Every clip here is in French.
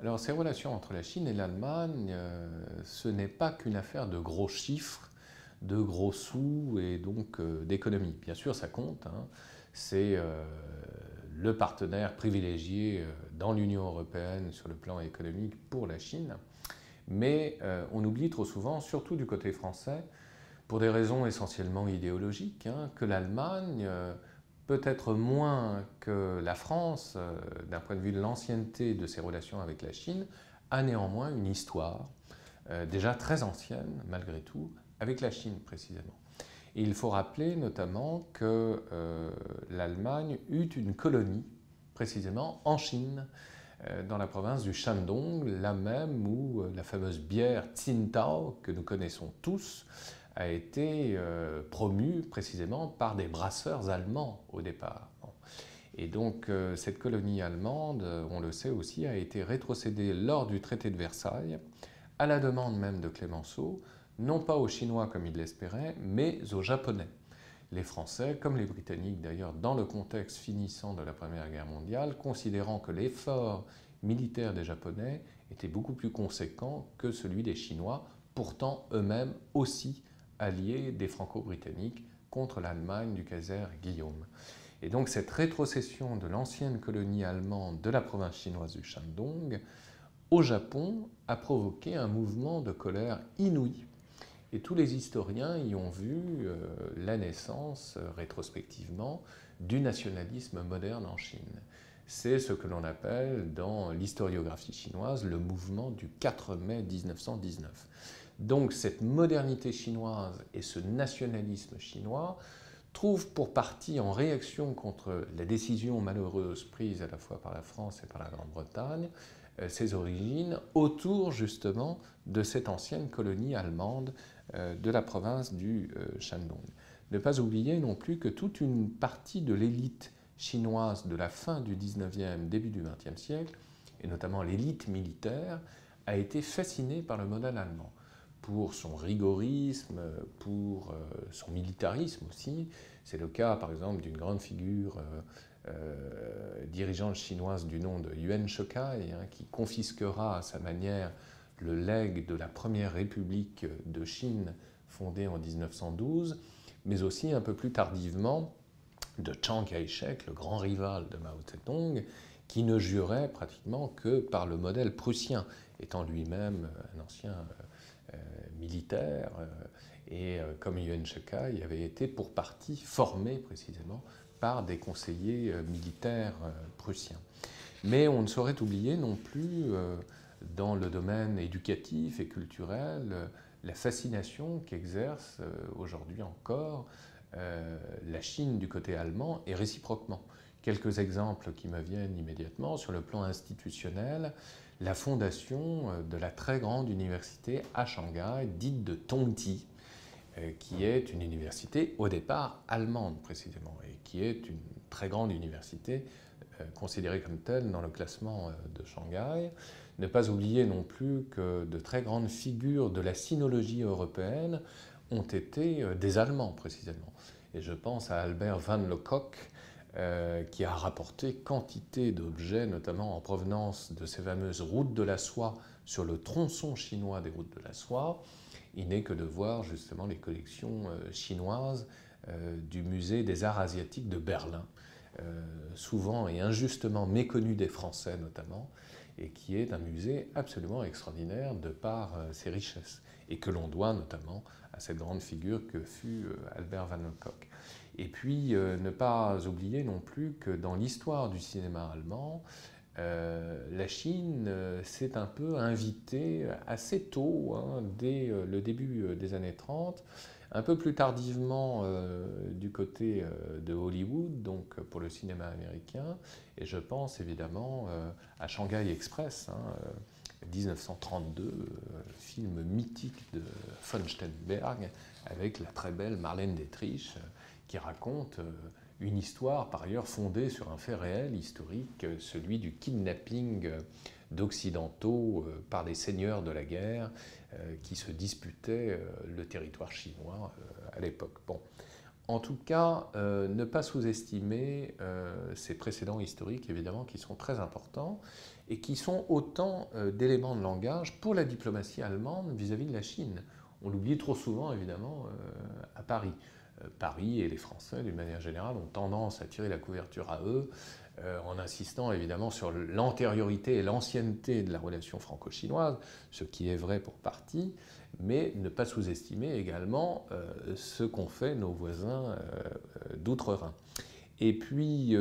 Alors ces relations entre la Chine et l'Allemagne, euh, ce n'est pas qu'une affaire de gros chiffres, de gros sous et donc euh, d'économie. Bien sûr, ça compte. Hein. C'est euh, le partenaire privilégié dans l'Union européenne sur le plan économique pour la Chine. Mais on oublie trop souvent, surtout du côté français, pour des raisons essentiellement idéologiques, hein, que l'Allemagne peut-être moins que la France, euh, d'un point de vue de l'ancienneté de ses relations avec la Chine, a néanmoins une histoire euh, déjà très ancienne, malgré tout, avec la Chine précisément. Et il faut rappeler notamment que euh, l'Allemagne eut une colonie précisément en Chine, dans la province du Shandong, là même où la fameuse bière Tsingtao, que nous connaissons tous, a été euh, précisément par des brasseurs allemands au départ. Et donc euh, cette colonie allemande, on le sait aussi, a été rétrocédée lors du traité de Versailles, à la demande même de Clémenceau, non pas aux Chinois comme il l'espérait, mais aux Japonais. Les Français, comme les Britanniques d'ailleurs, dans le contexte finissant de la Première Guerre mondiale, considérant que l'effort militaire des Japonais était beaucoup plus conséquent que celui des Chinois, pourtant eux-mêmes aussi alliés des Franco-Britanniques contre l'Allemagne du Kaiser Guillaume. Et donc cette rétrocession de l'ancienne colonie allemande de la province chinoise du Shandong au Japon a provoqué un mouvement de colère inouï. Et tous les historiens y ont vu euh, la naissance, euh, rétrospectivement, du nationalisme moderne en Chine. C'est ce que l'on appelle dans l'historiographie chinoise le mouvement du 4 mai 1919. Donc cette modernité chinoise et ce nationalisme chinois trouvent pour partie en réaction contre la décision malheureuse prise à la fois par la France et par la Grande-Bretagne, euh, ses origines autour justement de cette ancienne colonie allemande euh, de la province du euh, Shandong. Ne pas oublier non plus que toute une partie de l'élite chinoise de la fin du 19e, début du 20e siècle, et notamment l'élite militaire, a été fascinée par le modèle allemand pour son rigorisme, pour euh, son militarisme aussi. C'est le cas, par exemple, d'une grande figure euh, euh, dirigeante chinoise du nom de Yuan Shikai, hein, qui confisquera à sa manière le legs de la première république de Chine fondée en 1912, mais aussi un peu plus tardivement de Chiang Kai-shek, le grand rival de Mao Zedong, qui ne jurait pratiquement que par le modèle prussien, étant lui-même un ancien militaire. Euh, et euh, comme Yuan Shikai avait été pour partie formé précisément par des conseillers militaires prussiens. Mais on ne saurait oublier non plus, dans le domaine éducatif et culturel, la fascination qu'exerce aujourd'hui encore la Chine du côté allemand et réciproquement. Quelques exemples qui me viennent immédiatement sur le plan institutionnel la fondation euh, de la très grande université à Shanghai, dite de Tongji, euh, qui est une université au départ allemande précisément, et qui est une très grande université euh, considérée comme telle dans le classement de Shanghai. Ne pas oublier non plus que de très grandes figures de la sinologie européenne ont été des Allemands précisément. Et je pense à Albert van Lecoq, euh, qui a rapporté quantité d'objets, notamment en provenance de ces fameuses routes de la soie sur le tronçon chinois des routes de la soie. Il n'est que de voir justement les collections euh, chinoises euh, du musée des arts asiatiques de Berlin, souvent et injustement méconnu des Français notamment, et qui est un musée absolument extraordinaire de par ses richesses, et que l'on doit notamment à cette grande figure que fut Albert Van Lecoq. Et puis, euh, ne pas oublier non plus que dans l'histoire du cinéma allemand, euh, la Chine euh, s'est un peu invitée assez tôt, hein, dès le début des années 30, un peu plus tardivement du côté de Hollywood, donc pour le cinéma américain, et je pense évidemment à Shanghai Express, 1932, hein, film mythique de von Sternberg, avec la très belle Marlène Dietrich qui raconte euh, une histoire par ailleurs fondée sur un fait réel, historique, celui du kidnapping euh, d'Occidentaux euh, par des seigneurs de la guerre qui se disputaient le territoire chinois à l'époque. Bon. En tout cas, euh, ne pas sous-estimer ces précédents historiques, évidemment, qui sont très importants et qui sont autant d'éléments de langage pour la diplomatie allemande vis-à-vis de la Chine. On l'oublie trop souvent, évidemment, à Paris. Paris et les Français, d'une manière générale, ont tendance à tirer la couverture à eux euh, en insistant évidemment sur l'antériorité et l'ancienneté de la relation franco-chinoise, ce qui est vrai pour partie, mais ne pas sous-estimer également euh, ce qu'ont fait nos voisins euh, d'outre-Rhin. Et puis,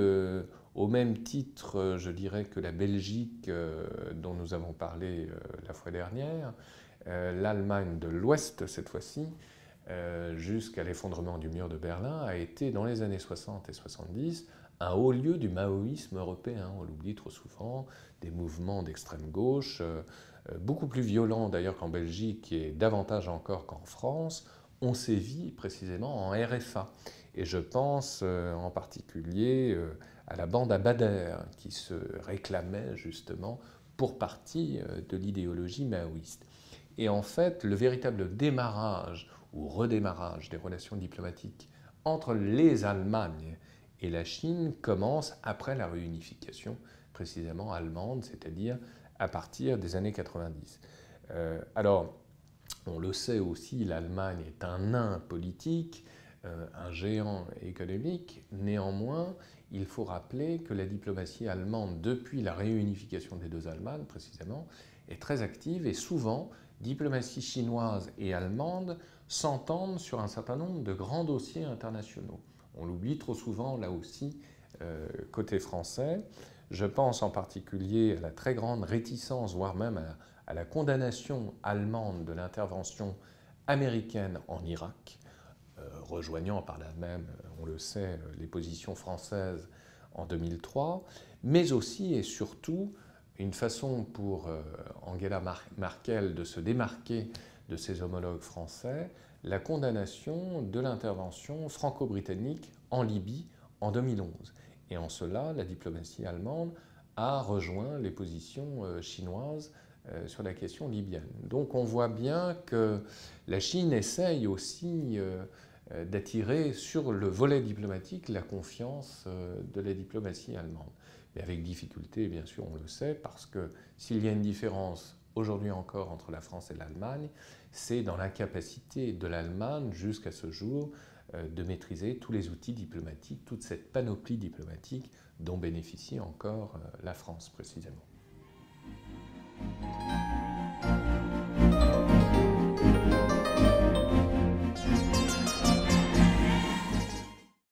au même titre, je dirais que la Belgique, dont nous avons parlé la fois dernière, l'Allemagne de l'Ouest cette fois-ci, jusqu'à l'effondrement du mur de Berlin, a été dans les années 60 et 70 un haut lieu du maoïsme européen. On l'oublie trop souvent, des mouvements d'extrême gauche, euh, euh, beaucoup plus violents d'ailleurs qu'en Belgique et davantage encore qu'en France, ont sévi précisément en RFA. Et je pense euh, en particulier à la bande à Bader, qui se réclamait justement pour partie de l'idéologie maoïste. Et en fait, le véritable démarrage ou redémarrage des relations diplomatiques entre les Allemagnes et la Chine commence après la réunification précisément allemande, c'est-à-dire à partir des années 90. Euh, alors, on le sait aussi, l'Allemagne est un nain politique, euh, un géant économique. Néanmoins, il faut rappeler que la diplomatie allemande, depuis la réunification des deux Allemagnes précisément, est très active et souvent, diplomatie chinoise et allemande s'entendent sur un certain nombre de grands dossiers internationaux. On l'oublie trop souvent là aussi euh, côté français. Je pense en particulier à la très grande réticence, voire même à, la condamnation allemande de l'intervention américaine en Irak, euh, rejoignant par là même, on le sait, les positions françaises en 2003, mais aussi et surtout une façon pour euh, Angela Merkel de se démarquer de ses homologues français la condamnation de l'intervention franco-britannique en Libye en 2011. Et en cela, la diplomatie allemande a rejoint les positions euh, chinoises euh, sur la question libyenne. Donc on voit bien que la Chine essaye aussi d'attirer sur le volet diplomatique la confiance de la diplomatie allemande mais avec difficulté, bien sûr, on le sait, parce que s'il y a une différence aujourd'hui encore entre la France et l'Allemagne, c'est dans la capacité de l'Allemagne jusqu'à ce jour euh, de maîtriser tous les outils diplomatiques, toute cette panoplie diplomatique dont bénéficie encore euh, la France précisément.